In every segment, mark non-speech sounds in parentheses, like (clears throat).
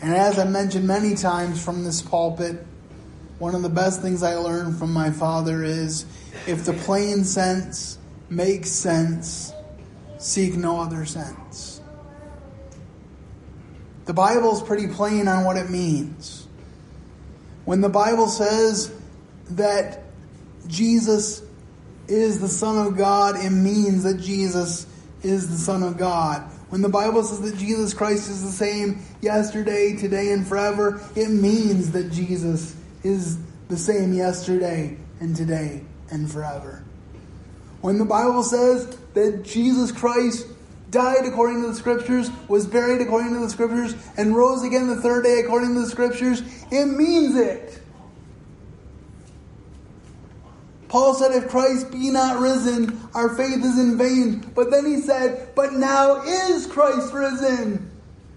And as I mentioned many times from this pulpit, one of the best things I learned from my father is if the plain sense makes sense, seek no other sense. The Bible's pretty plain on what it means. When the Bible says that Jesus is the Son of God, it means that Jesus is the Son of God. When the Bible says that Jesus Christ is the same yesterday, today, and forever, it means that Jesus is the same yesterday and today and forever. When the Bible says that Jesus Christ died according to the scriptures, was buried according to the scriptures, and rose again the third day according to the scriptures, it means it. Paul said, If Christ be not risen, our faith is in vain. But then he said, But now is Christ risen.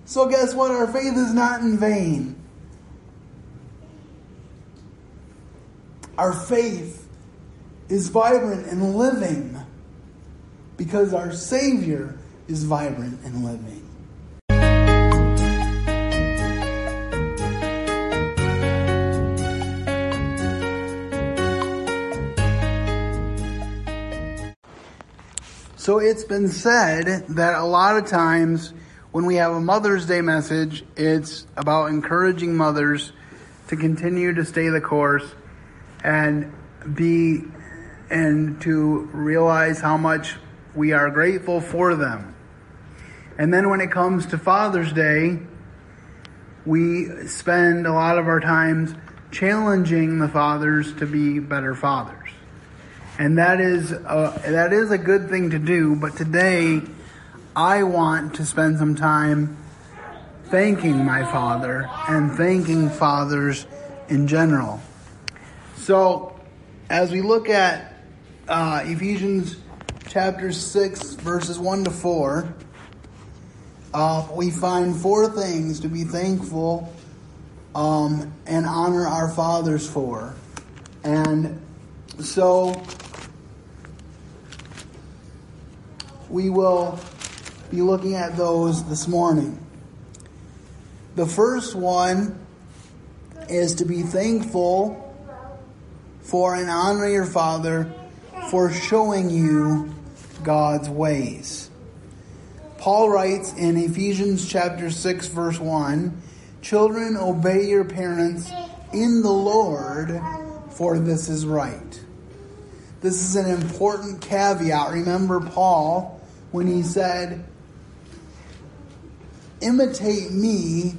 So guess what? Our faith is not in vain. Our faith is vibrant and living because our Savior is vibrant and living. So it's been said that a lot of times when we have a Mother's Day message, it's about encouraging mothers to continue to stay the course and be and to realize how much we are grateful for them. And then when it comes to Father's Day, we spend a lot of our times challenging the fathers to be better fathers and that is a, that is a good thing to do. But today, I want to spend some time thanking my father and thanking fathers in general. So, as we look at uh, Ephesians chapter six, verses one to four, uh, we find four things to be thankful um, and honor our fathers for, and so we will be looking at those this morning. The first one is to be thankful for and honor your Father for showing you God's ways. Paul writes in Ephesians chapter 6 verse 1, "Children obey your parents in the Lord, for this is right." This is an important caveat. Remember Paul when he said, Imitate me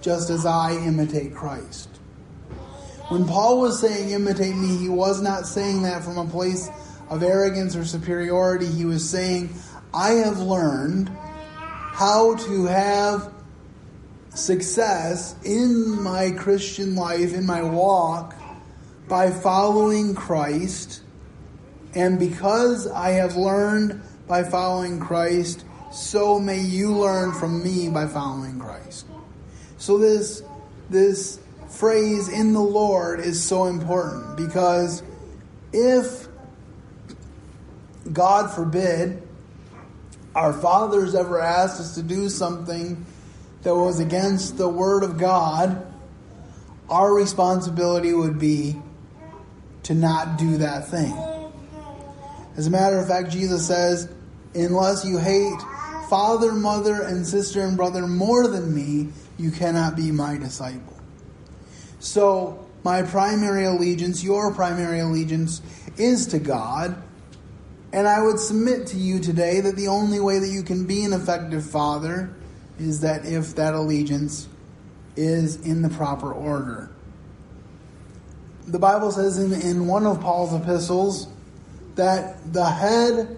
just as I imitate Christ. When Paul was saying imitate me, he was not saying that from a place of arrogance or superiority. He was saying, I have learned how to have success in my Christian life, in my walk, by following Christ. And because I have learned by following Christ, so may you learn from me by following Christ. So this this phrase in the Lord is so important because if God forbid our fathers ever asked us to do something that was against the word of God, our responsibility would be to not do that thing. As a matter of fact, Jesus says, Unless you hate father, mother, and sister and brother more than me, you cannot be my disciple. So, my primary allegiance, your primary allegiance, is to God. And I would submit to you today that the only way that you can be an effective father is that if that allegiance is in the proper order. The Bible says in, in one of Paul's epistles that the head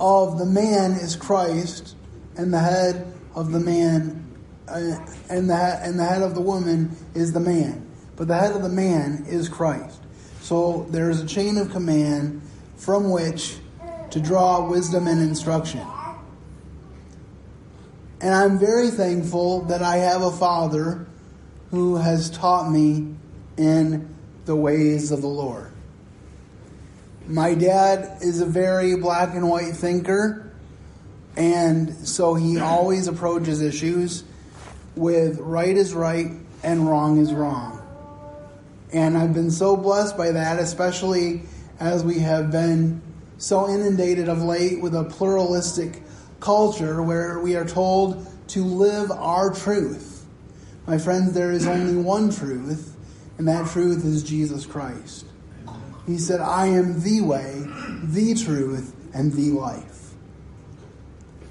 of the man is Christ, and the head of the man uh, and the and the head of the woman is the man. But the head of the man is Christ. So there is a chain of command from which to draw wisdom and instruction. And I'm very thankful that I have a father who has taught me in the ways of the Lord. My dad is a very black and white thinker, and so he always approaches issues with right is right and wrong is wrong. And I've been so blessed by that, especially as we have been so inundated of late with a pluralistic culture where we are told to live our truth. My friends, there is only one truth, and that truth is Jesus Christ. He said, I am the way, the truth, and the life.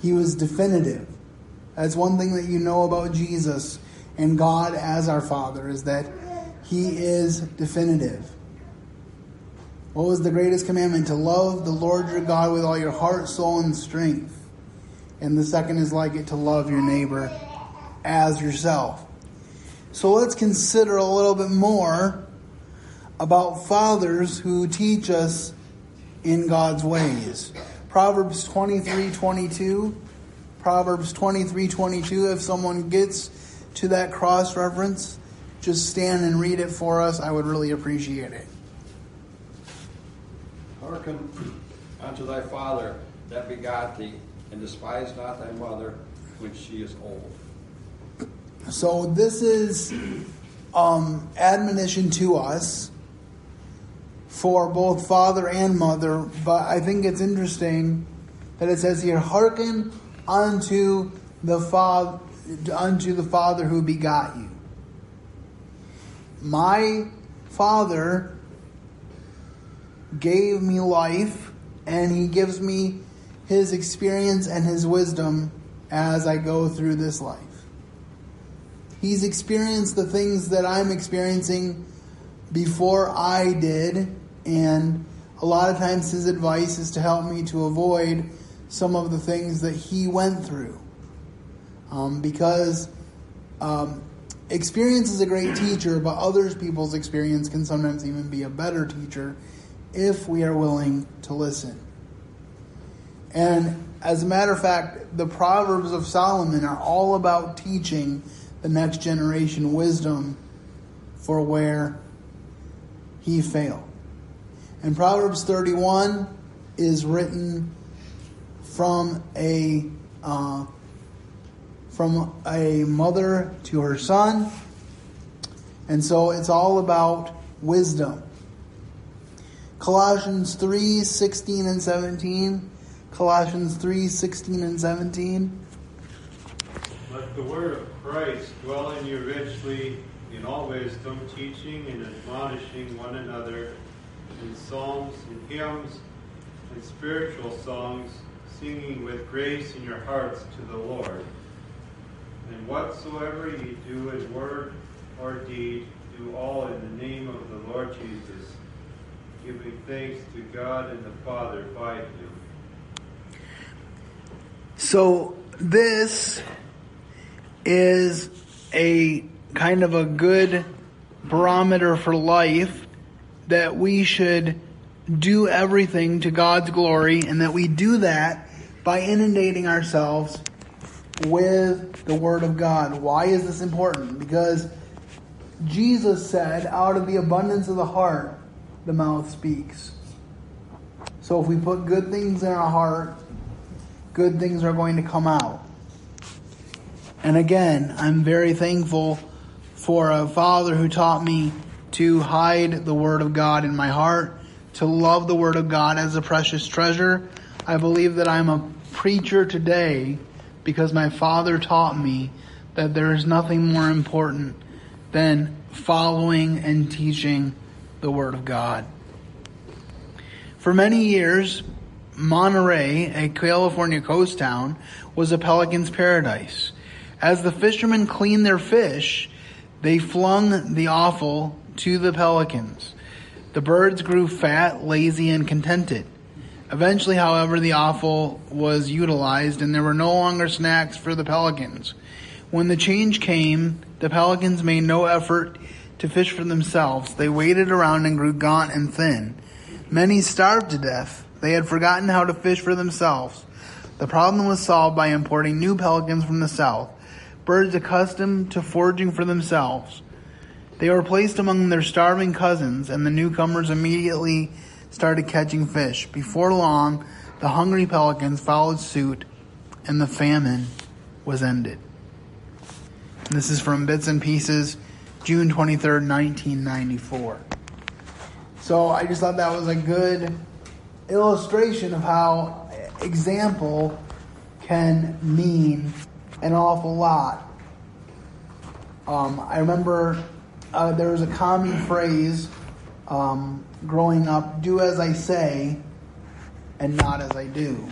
He was definitive. That's one thing that you know about Jesus and God as our Father is that He is definitive. What was the greatest commandment? To love the Lord your God with all your heart, soul, and strength. And the second is like it to love your neighbor as yourself. So let's consider a little bit more about fathers who teach us in God's ways. Proverbs 23 22. Proverbs 23 22. If someone gets to that cross reference, just stand and read it for us. I would really appreciate it. Hearken unto thy father that begot thee, and despise not thy mother when she is old. So this is um, admonition to us for both father and mother, but I think it's interesting that it says here, "Hearken unto the father, unto the father who begot you." My father gave me life, and he gives me his experience and his wisdom as I go through this life. He's experienced the things that I'm experiencing before I did, and a lot of times his advice is to help me to avoid some of the things that he went through. Um, because um, experience is a great teacher, but others people's experience can sometimes even be a better teacher if we are willing to listen. And as a matter of fact, the Proverbs of Solomon are all about teaching the next generation wisdom for where he failed. And Proverbs 31 is written from a uh, from a mother to her son, and so it's all about wisdom. Colossians 3 16 and 17. Colossians 3 16 and 17. Let the word of Christ dwell in you richly in all wisdom, teaching and admonishing one another in psalms and hymns and spiritual songs, singing with grace in your hearts to the Lord. And whatsoever ye do in word or deed, do all in the name of the Lord Jesus, giving thanks to God and the Father by him. So this is a kind of a good barometer for life that we should do everything to God's glory and that we do that by inundating ourselves with the Word of God. Why is this important? Because Jesus said, out of the abundance of the heart, the mouth speaks. So if we put good things in our heart, good things are going to come out. And again, I'm very thankful for a father who taught me to hide the Word of God in my heart, to love the Word of God as a precious treasure. I believe that I'm a preacher today because my father taught me that there is nothing more important than following and teaching the Word of God. For many years, Monterey, a California coast town, was a pelican's paradise. As the fishermen cleaned their fish, they flung the offal to the pelicans. The birds grew fat, lazy, and contented. Eventually, however, the offal was utilized and there were no longer snacks for the pelicans. When the change came, the pelicans made no effort to fish for themselves. They waded around and grew gaunt and thin. Many starved to death. They had forgotten how to fish for themselves. The problem was solved by importing new pelicans from the south, birds accustomed to foraging for themselves. They were placed among their starving cousins, and the newcomers immediately started catching fish. Before long, the hungry pelicans followed suit, and the famine was ended. This is from Bits and Pieces, June 23rd, 1994. So I just thought that was a good illustration of how example can mean an awful lot. Um, I remember uh, there was a common phrase um, growing up do as I say and not as I do.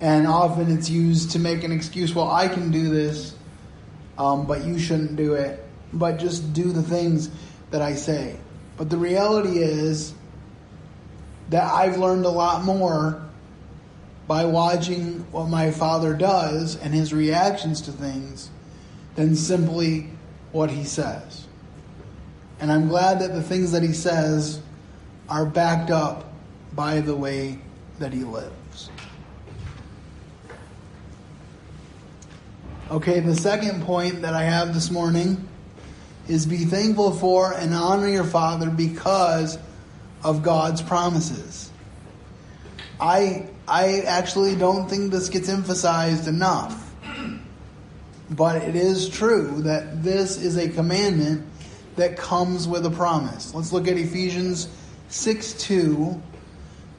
And often it's used to make an excuse well, I can do this, um, but you shouldn't do it. But just do the things that I say. But the reality is that I've learned a lot more by watching what my father does and his reactions to things than simply what he says. And I'm glad that the things that he says are backed up by the way that he lives. Okay, the second point that I have this morning is be thankful for and honor your father because of God's promises. I I actually don't think this gets emphasized enough. But it is true that this is a commandment that comes with a promise. Let's look at Ephesians 6 2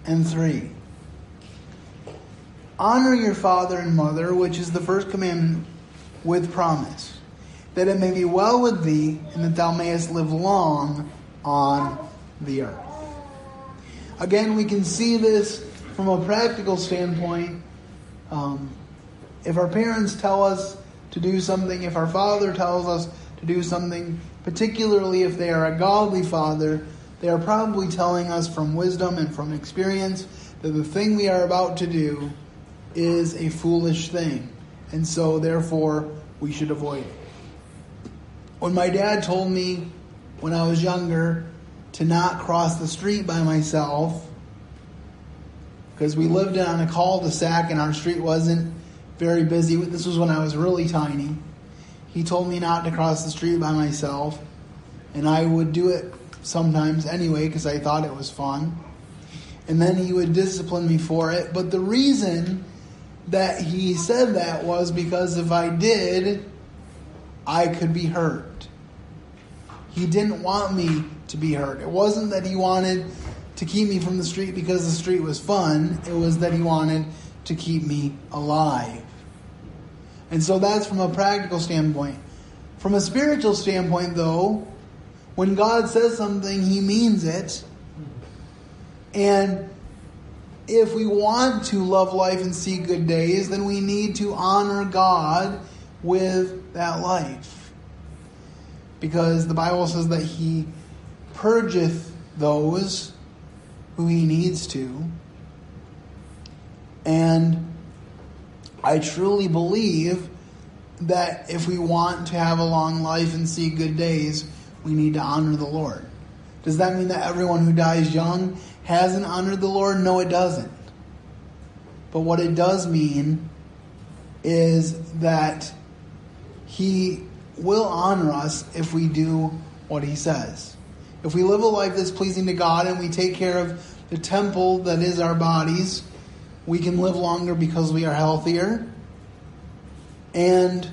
and 3. Honor your father and mother, which is the first commandment, with promise, that it may be well with thee, and that thou mayest live long on the earth. Again, we can see this from a practical standpoint. Um, if our parents tell us to do something, if our father tells us to do something, particularly if they are a godly father, they are probably telling us from wisdom and from experience that the thing we are about to do is a foolish thing. And so, therefore, we should avoid it. When my dad told me when I was younger to not cross the street by myself, because we lived on a cul-de-sac and our street wasn't very busy. This was when I was really tiny. He told me not to cross the street by myself, and I would do it sometimes anyway because I thought it was fun. And then he would discipline me for it. But the reason that he said that was because if I did, I could be hurt. He didn't want me to be hurt. It wasn't that he wanted to keep me from the street because the street was fun, it was that he wanted to keep me alive. And so that's from a practical standpoint. From a spiritual standpoint, though, when God says something, he means it. And if we want to love life and see good days, then we need to honor God with that life. Because the Bible says that he purgeth those who he needs to. And I truly believe that if we want to have a long life and see good days, we need to honor the Lord. Does that mean that everyone who dies young hasn't honored the Lord? No, it doesn't. But what it does mean is that He will honor us if we do what He says. If we live a life that's pleasing to God and we take care of the temple that is our bodies, we can live longer because we are healthier. And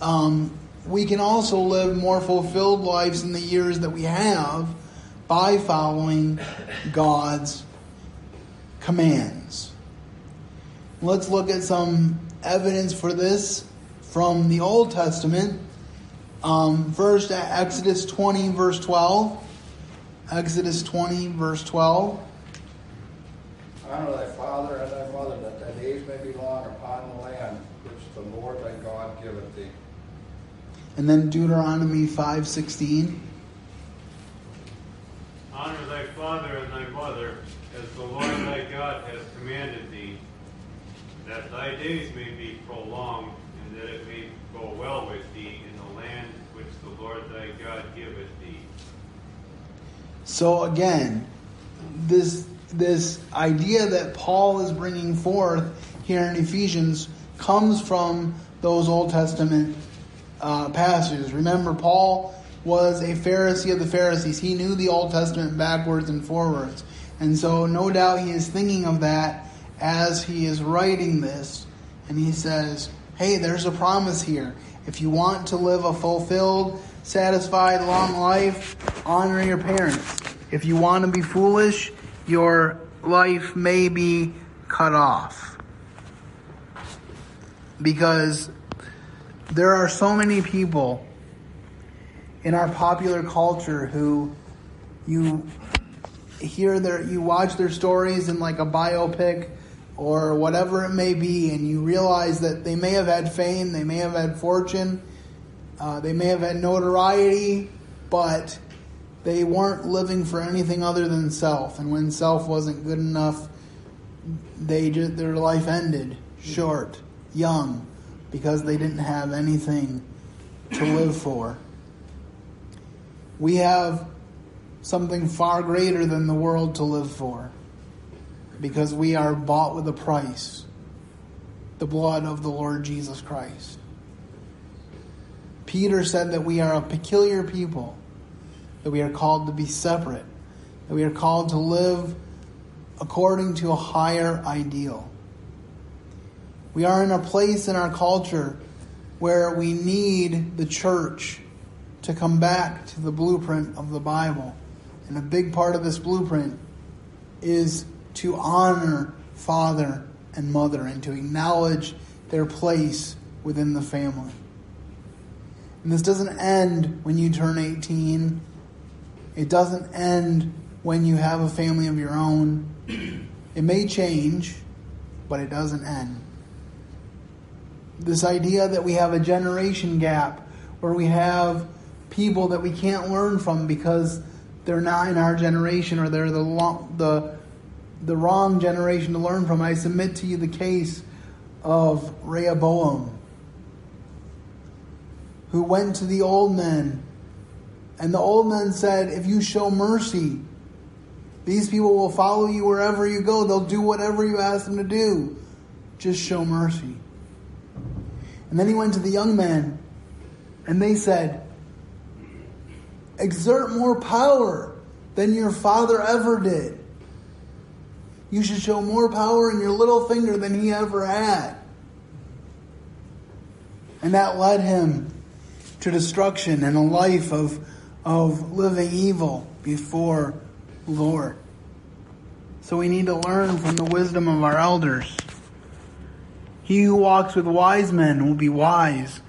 um, we can also live more fulfilled lives in the years that we have by following God's commands. Let's look at some evidence for this from the Old Testament. Um, first, Exodus 20, verse 12. Exodus 20, verse 12. Honor thy father and thy mother, that thy days may be long upon the land which the Lord thy God giveth thee. And then Deuteronomy 5:16. Honor thy father and thy mother, as the Lord thy God has commanded thee, that thy days may be prolonged, and that it may go well with thee in the land which the Lord thy God giveth thee. So again, this this idea that Paul is bringing forth here in Ephesians comes from those Old Testament uh, passages. Remember, Paul was a Pharisee of the Pharisees. He knew the Old Testament backwards and forwards. And so, no doubt, he is thinking of that as he is writing this. And he says, hey, there's a promise here. If you want to live a fulfilled, satisfied, long life, honor your parents. If you want to be foolish, your life may be cut off. Because there are so many people in our popular culture who you hear their you watch their stories in like a biopic or whatever it may be and you realize that they may have had fame they may have had fortune uh, they may have had notoriety but they weren't living for anything other than self and when self wasn't good enough they just, their life ended short young because they didn't have anything to live for we have something far greater than the world to live for because we are bought with a price the blood of the Lord Jesus Christ. Peter said that we are a peculiar people, that we are called to be separate, that we are called to live according to a higher ideal. We are in a place in our culture where we need the church to come back to the blueprint of the Bible and a big part of this blueprint is to honor father and mother and to acknowledge their place within the family. And this doesn't end when you turn 18. It doesn't end when you have a family of your own. It may change, but it doesn't end. This idea that we have a generation gap where we have people that we can't learn from because they're not in our generation or they're the long, the the wrong generation to learn from. I submit to you the case of Rehoboam, who went to the old men, and the old men said, "If you show mercy, these people will follow you wherever you go. They'll do whatever you ask them to do. Just show mercy." And then he went to the young men, and they said, exert more power than your father ever did. You should show more power in your little finger than he ever had. And that led him to destruction and a life of, of living evil before Lord. So we need to learn from the wisdom of our elders. He who walks with wise men will be wise,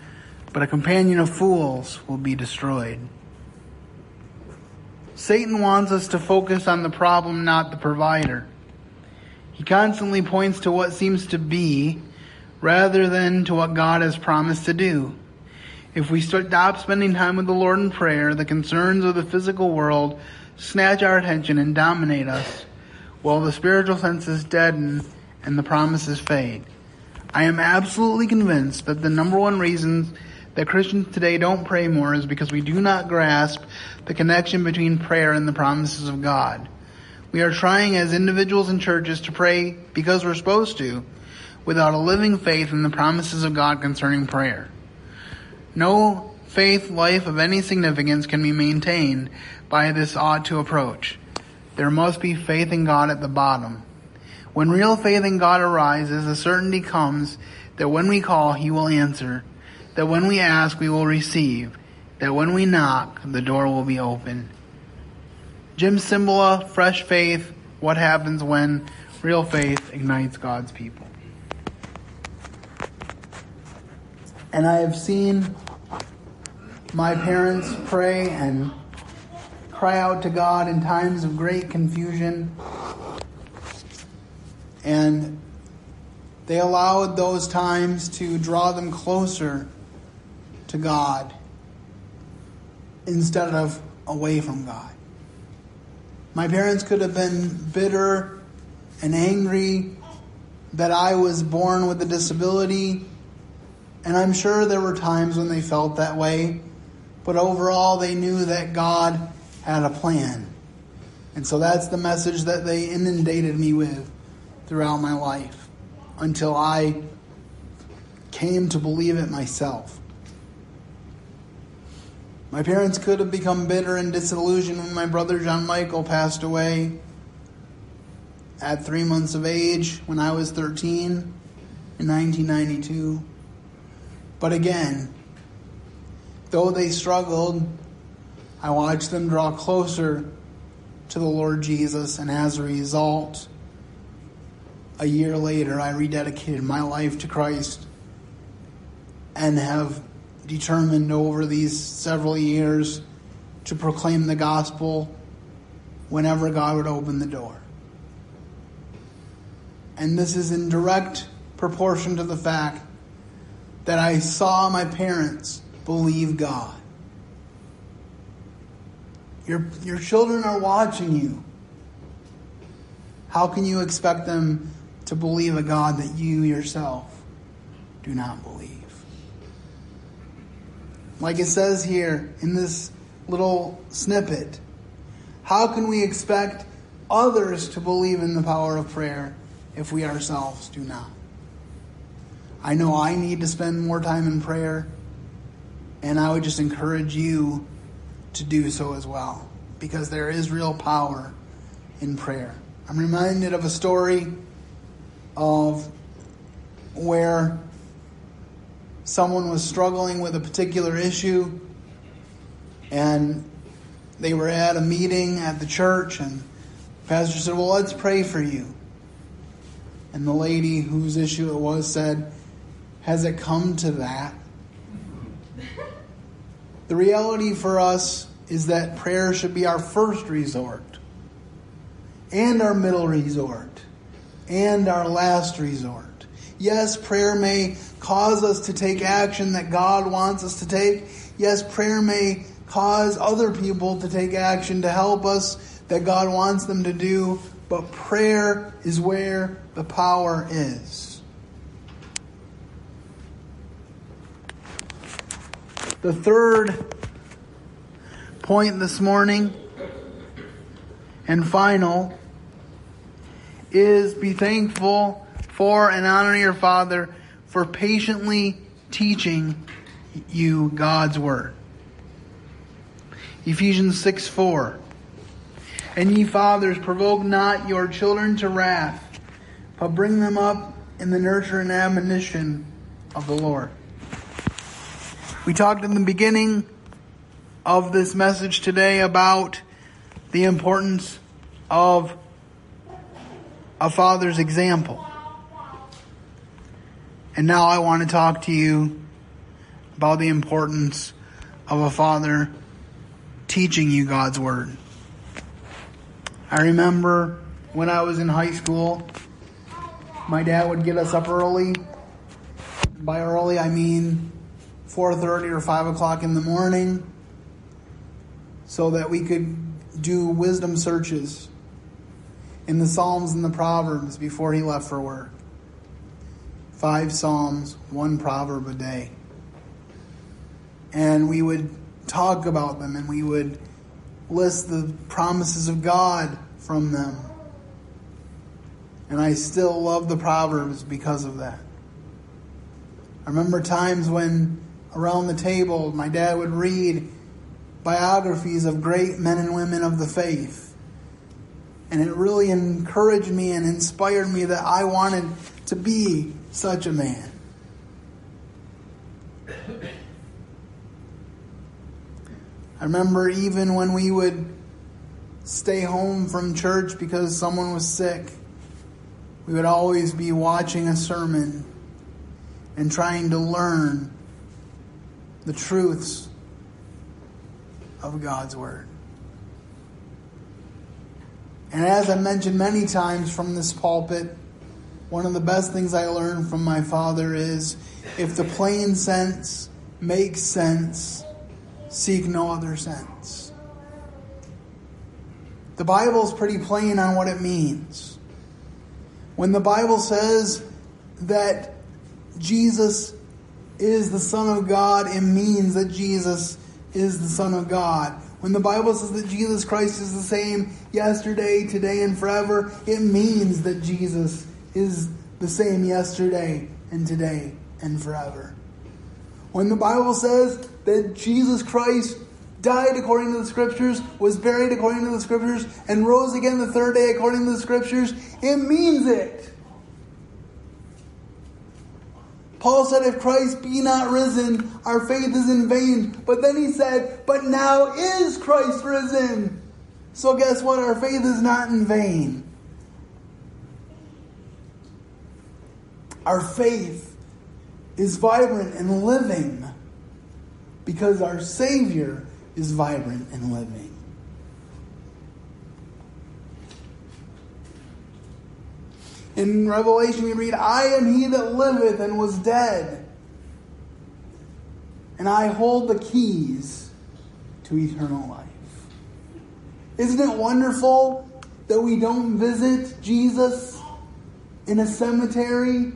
but a companion of fools will be destroyed. Satan wants us to focus on the problem, not the provider. He constantly points to what seems to be rather than to what God has promised to do. If we stop spending time with the Lord in prayer, the concerns of the physical world snatch our attention and dominate us, while the spiritual senses deaden and the promises fade. I am absolutely convinced that the number one reason that Christians today don't pray more is because we do not grasp the connection between prayer and the promises of God. We are trying as individuals and churches to pray because we're supposed to, without a living faith in the promises of God concerning prayer. No faith life of any significance can be maintained by this ought to approach. There must be faith in God at the bottom. When real faith in God arises, the certainty comes that when we call, He will answer that when we ask, we will receive, that when we knock, the door will be open. Jim Cymbala, Fresh Faith, What Happens When Real Faith Ignites God's People. And I have seen my parents pray and cry out to God in times of great confusion. And they allowed those times to draw them closer to God instead of away from God. My parents could have been bitter and angry that I was born with a disability, and I'm sure there were times when they felt that way, but overall they knew that God had a plan. And so that's the message that they inundated me with throughout my life until I came to believe it myself. My parents could have become bitter and disillusioned when my brother John Michael passed away at three months of age when I was 13 in 1992. But again, though they struggled, I watched them draw closer to the Lord Jesus, and as a result, a year later, I rededicated my life to Christ and have determined over these several years to proclaim the gospel whenever God would open the door. And this is in direct proportion to the fact that I saw my parents believe God. Your, your children are watching you. How can you expect them to believe a God that you yourself do not believe? Like it says here in this little snippet, how can we expect others to believe in the power of prayer if we ourselves do not? I know I need to spend more time in prayer, and I would just encourage you to do so as well because there is real power in prayer. I'm reminded of a story of where someone was struggling with a particular issue and they were at a meeting at the church and the pastor said, Well, let's pray for you. And the lady whose issue it was said, Has it come to that? The reality for us is that prayer should be our first resort, and our middle resort, and our last resort. Yes, prayer may cause us to take action that God wants us to take. Yes, prayer may cause other people to take action to help us that God wants them to do, but prayer is where the power is. The third point this morning and final is be thankful for and honor your Father for patiently teaching you God's Word. Ephesians 6 4. And ye fathers, provoke not your children to wrath, but bring them up in the nurture and admonition of the Lord. We talked in the beginning of this message today about the importance of a father's example. And now I want to talk to you about the importance of a father teaching you God's Word. I remember when I was in high school, my dad would get us up early. By early, I mean 4.30 or 5 o'clock in the morning so that we could do wisdom searches in the Psalms and the Proverbs before he left for work. Five Psalms, one proverb a day. And we would talk about them and we would list the promises of God from them. And I still love the Proverbs because of that. I remember times when around the table my dad would read biographies of great men and women of the faith. And it really encouraged me and inspired me that I wanted to be such a man. I remember even when we would stay home from church because someone was sick, we would always be watching a sermon and trying to learn the truths of God's Word. And as I mentioned many times from this pulpit, one of the best things I learned from my father is if the plain sense makes sense, seek no other sense. The Bible is pretty plain on what it means. When the Bible says that Jesus is the Son of God, it means that Jesus is the Son of God. When the Bible says that Jesus Christ is the same yesterday, today, and forever, it means that Jesus is the same yesterday and today and forever. When the Bible says that Jesus Christ died according to the scriptures, was buried according to the scriptures, and rose again the third day according to the scriptures, it means it. Paul said, If Christ be not risen, our faith is in vain. But then he said, But now is Christ risen. So guess what? Our faith is not in vain. Our faith is vibrant and living because our Savior is vibrant and living. In Revelation, we read, I am he that liveth and was dead, and I hold the keys to eternal life. Isn't it wonderful that we don't visit Jesus in a cemetery,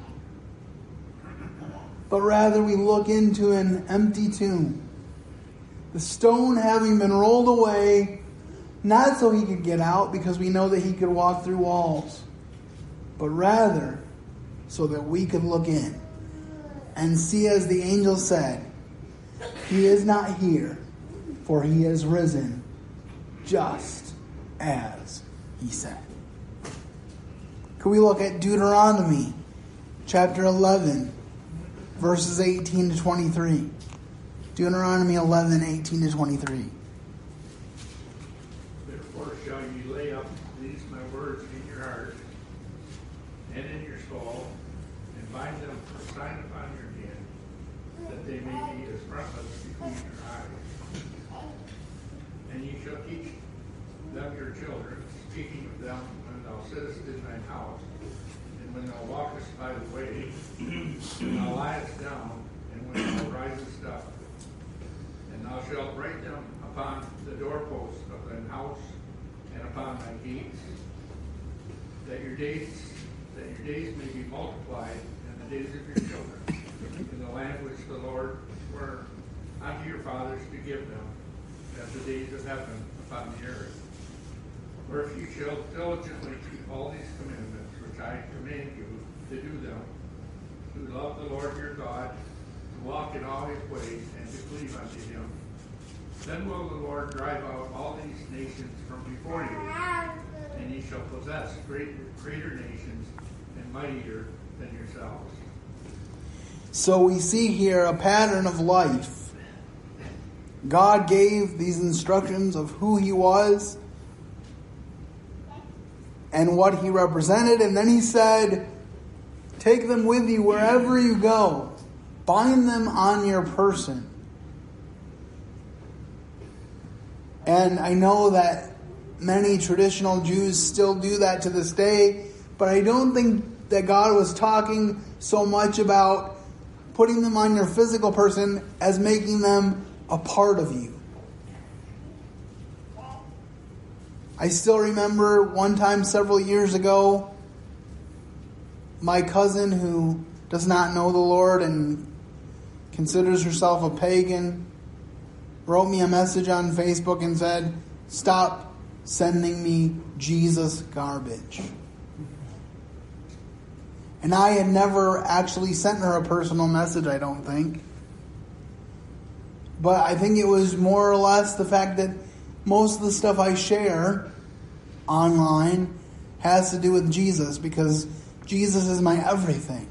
but rather we look into an empty tomb? The stone having been rolled away, not so he could get out, because we know that he could walk through walls but rather so that we could look in and see, as the angel said, He is not here, for He is risen, just as He said. Could we look at Deuteronomy chapter 11, verses 18 to 23? Deuteronomy 11, 18 to 23. Therefore shall ye lay up these my words in your heart and in your soul, and bind them for a sign upon your hand, that they may be as frontlets between your eyes. And ye shall teach them your children, speaking of them when thou sittest in thine house, and when thou walkest by the way, when thou liest down, and when thou risest up. And thou shalt write them upon the doorposts of thine house and upon thy gates, that your days that your days may be multiplied and the days of your children in the land which the Lord swore unto your fathers to give them, as the days of heaven upon the earth. For if you shall diligently keep all these commandments which I command you to do them, to love the Lord your God, to walk in all his ways, and to cleave unto him, then will the Lord drive out all these nations from before you, and ye shall possess greater, greater nations and mightier than yourselves. So we see here a pattern of life. God gave these instructions of who He was and what He represented, and then He said, Take them with you wherever you go, bind them on your person. And I know that many traditional Jews still do that to this day, but I don't think that God was talking so much about putting them on your physical person as making them a part of you. I still remember one time several years ago, my cousin who does not know the Lord and considers herself a pagan wrote me a message on Facebook and said, Stop sending me Jesus garbage. And I had never actually sent her a personal message, I don't think. But I think it was more or less the fact that most of the stuff I share online has to do with Jesus because Jesus is my everything.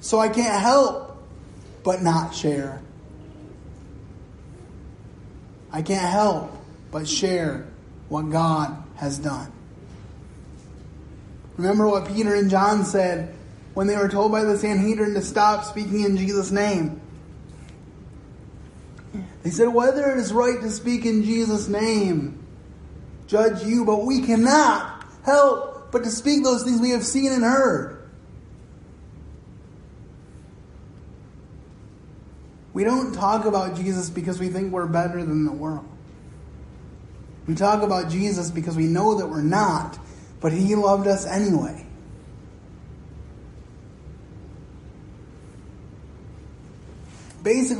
So I can't help but not share. I can't help but share what God has done. Remember what Peter and John said when they were told by the Sanhedrin to stop speaking in Jesus' name. They said, Whether it is right to speak in Jesus' name, judge you, but we cannot help but to speak those things we have seen and heard. We don't talk about Jesus because we think we're better than the world. We talk about Jesus because we know that we're not, but He loved us anyway.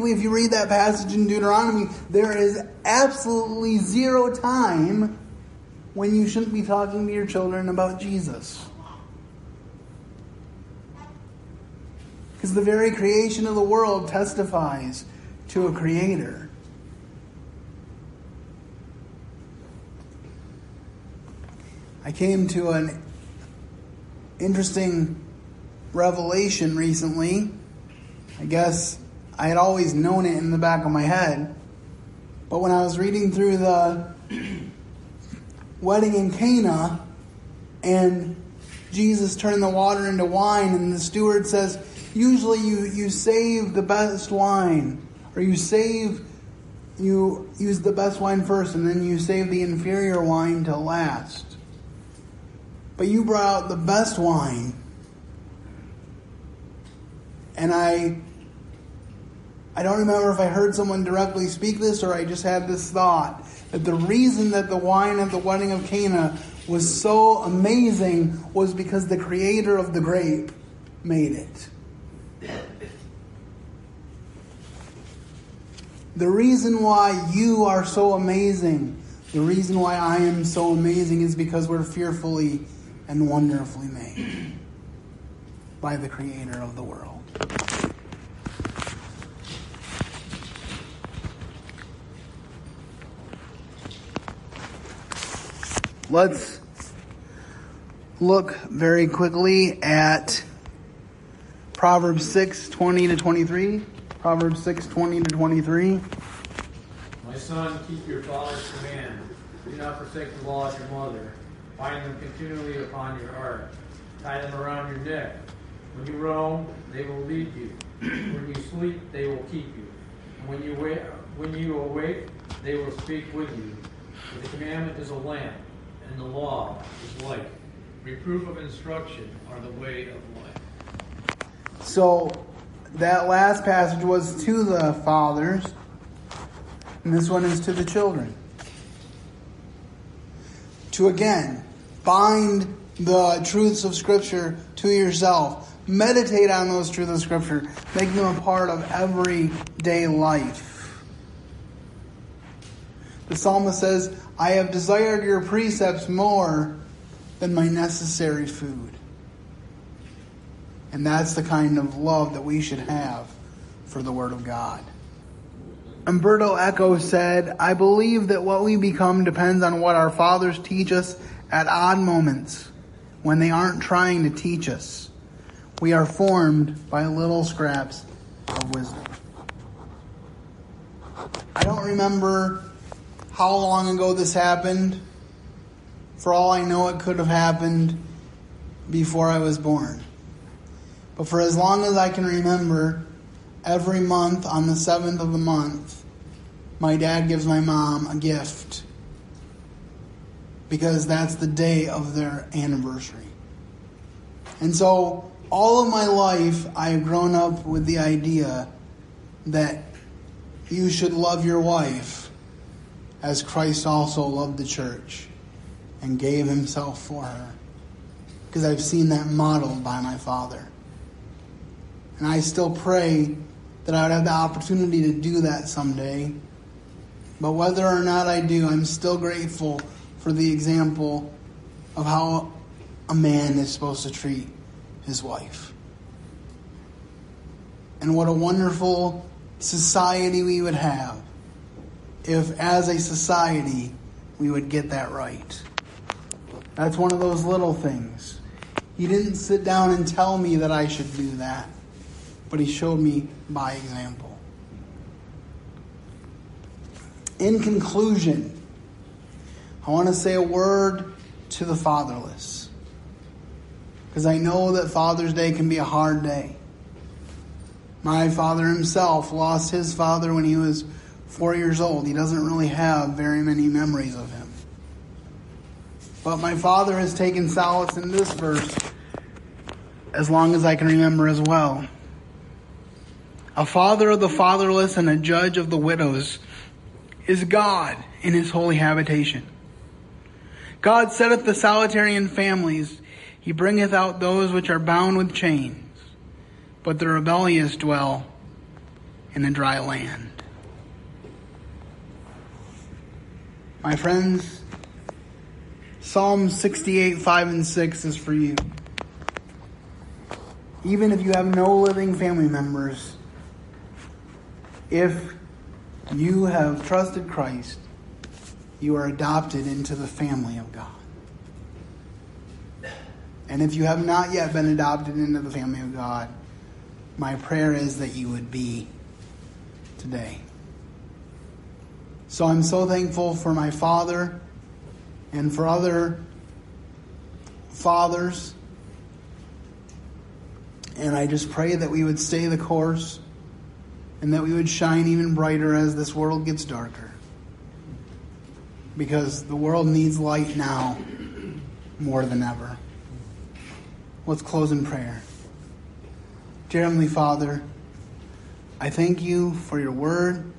Basically, if you read that passage in Deuteronomy, there is absolutely zero time when you shouldn't be talking to your children about Jesus. Because the very creation of the world testifies to a creator. I came to an interesting revelation recently. I guess I had always known it in the back of my head. But when I was reading through the (clears throat) wedding in Cana and Jesus turned the water into wine and the steward says, usually you, you save the best wine or you save you use the best wine first and then you save the inferior wine to last. But you brought out the best wine. And I I don't remember if I heard someone directly speak this or I just had this thought that the reason that the wine at the wedding of Cana was so amazing was because the creator of the grape made it. The reason why you are so amazing, the reason why I am so amazing is because we're fearfully and wonderfully made by the creator of the world. Let's look very quickly at Proverbs 6 20 to 23. Proverbs 6 20 to 23. My son, keep your father's command. Do not forsake the law of your mother. Bind them continually upon your heart. Tie them around your neck. When you roam, they will lead you. When you sleep, they will keep you. And when you when you awake, they will speak with you. For the commandment is a lamp, and the law is light. Reproof of instruction are the way of life. So that last passage was to the fathers, and this one is to the children. To again bind the truths of Scripture to yourself. Meditate on those truths of Scripture. Make them a part of everyday life. The psalmist says, I have desired your precepts more than my necessary food. And that's the kind of love that we should have for the Word of God. Umberto Eco said, I believe that what we become depends on what our fathers teach us at odd moments when they aren't trying to teach us. We are formed by little scraps of wisdom. I don't remember how long ago this happened. For all I know, it could have happened before I was born. But for as long as I can remember, every month on the seventh of the month, my dad gives my mom a gift because that's the day of their anniversary. And so, all of my life, I have grown up with the idea that you should love your wife as Christ also loved the church and gave himself for her. Because I've seen that modeled by my father. And I still pray that I would have the opportunity to do that someday. But whether or not I do, I'm still grateful for the example of how a man is supposed to treat his wife. And what a wonderful society we would have if, as a society, we would get that right. That's one of those little things. He didn't sit down and tell me that I should do that, but he showed me by example. In conclusion, I want to say a word to the fatherless. Because I know that Father's Day can be a hard day. My father himself lost his father when he was four years old. He doesn't really have very many memories of him. But my father has taken solace in this verse as long as I can remember as well. A father of the fatherless and a judge of the widows is God in his holy habitation. God setteth the solitary in families. He bringeth out those which are bound with chains, but the rebellious dwell in a dry land. My friends, Psalm 68, 5 and 6 is for you. Even if you have no living family members, if you have trusted Christ, you are adopted into the family of God. And if you have not yet been adopted into the family of God, my prayer is that you would be today. So I'm so thankful for my father and for other fathers. And I just pray that we would stay the course and that we would shine even brighter as this world gets darker. Because the world needs light now more than ever. Let's close in prayer. Dear Heavenly Father, I thank you for your word.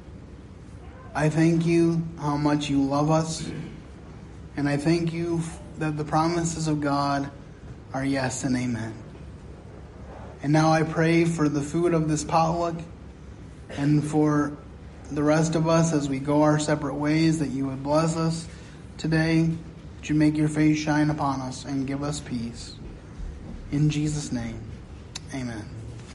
I thank you how much you love us. And I thank you that the promises of God are yes and amen. And now I pray for the food of this potluck and for the rest of us as we go our separate ways that you would bless us today, that you make your face shine upon us and give us peace. In Jesus' name, amen.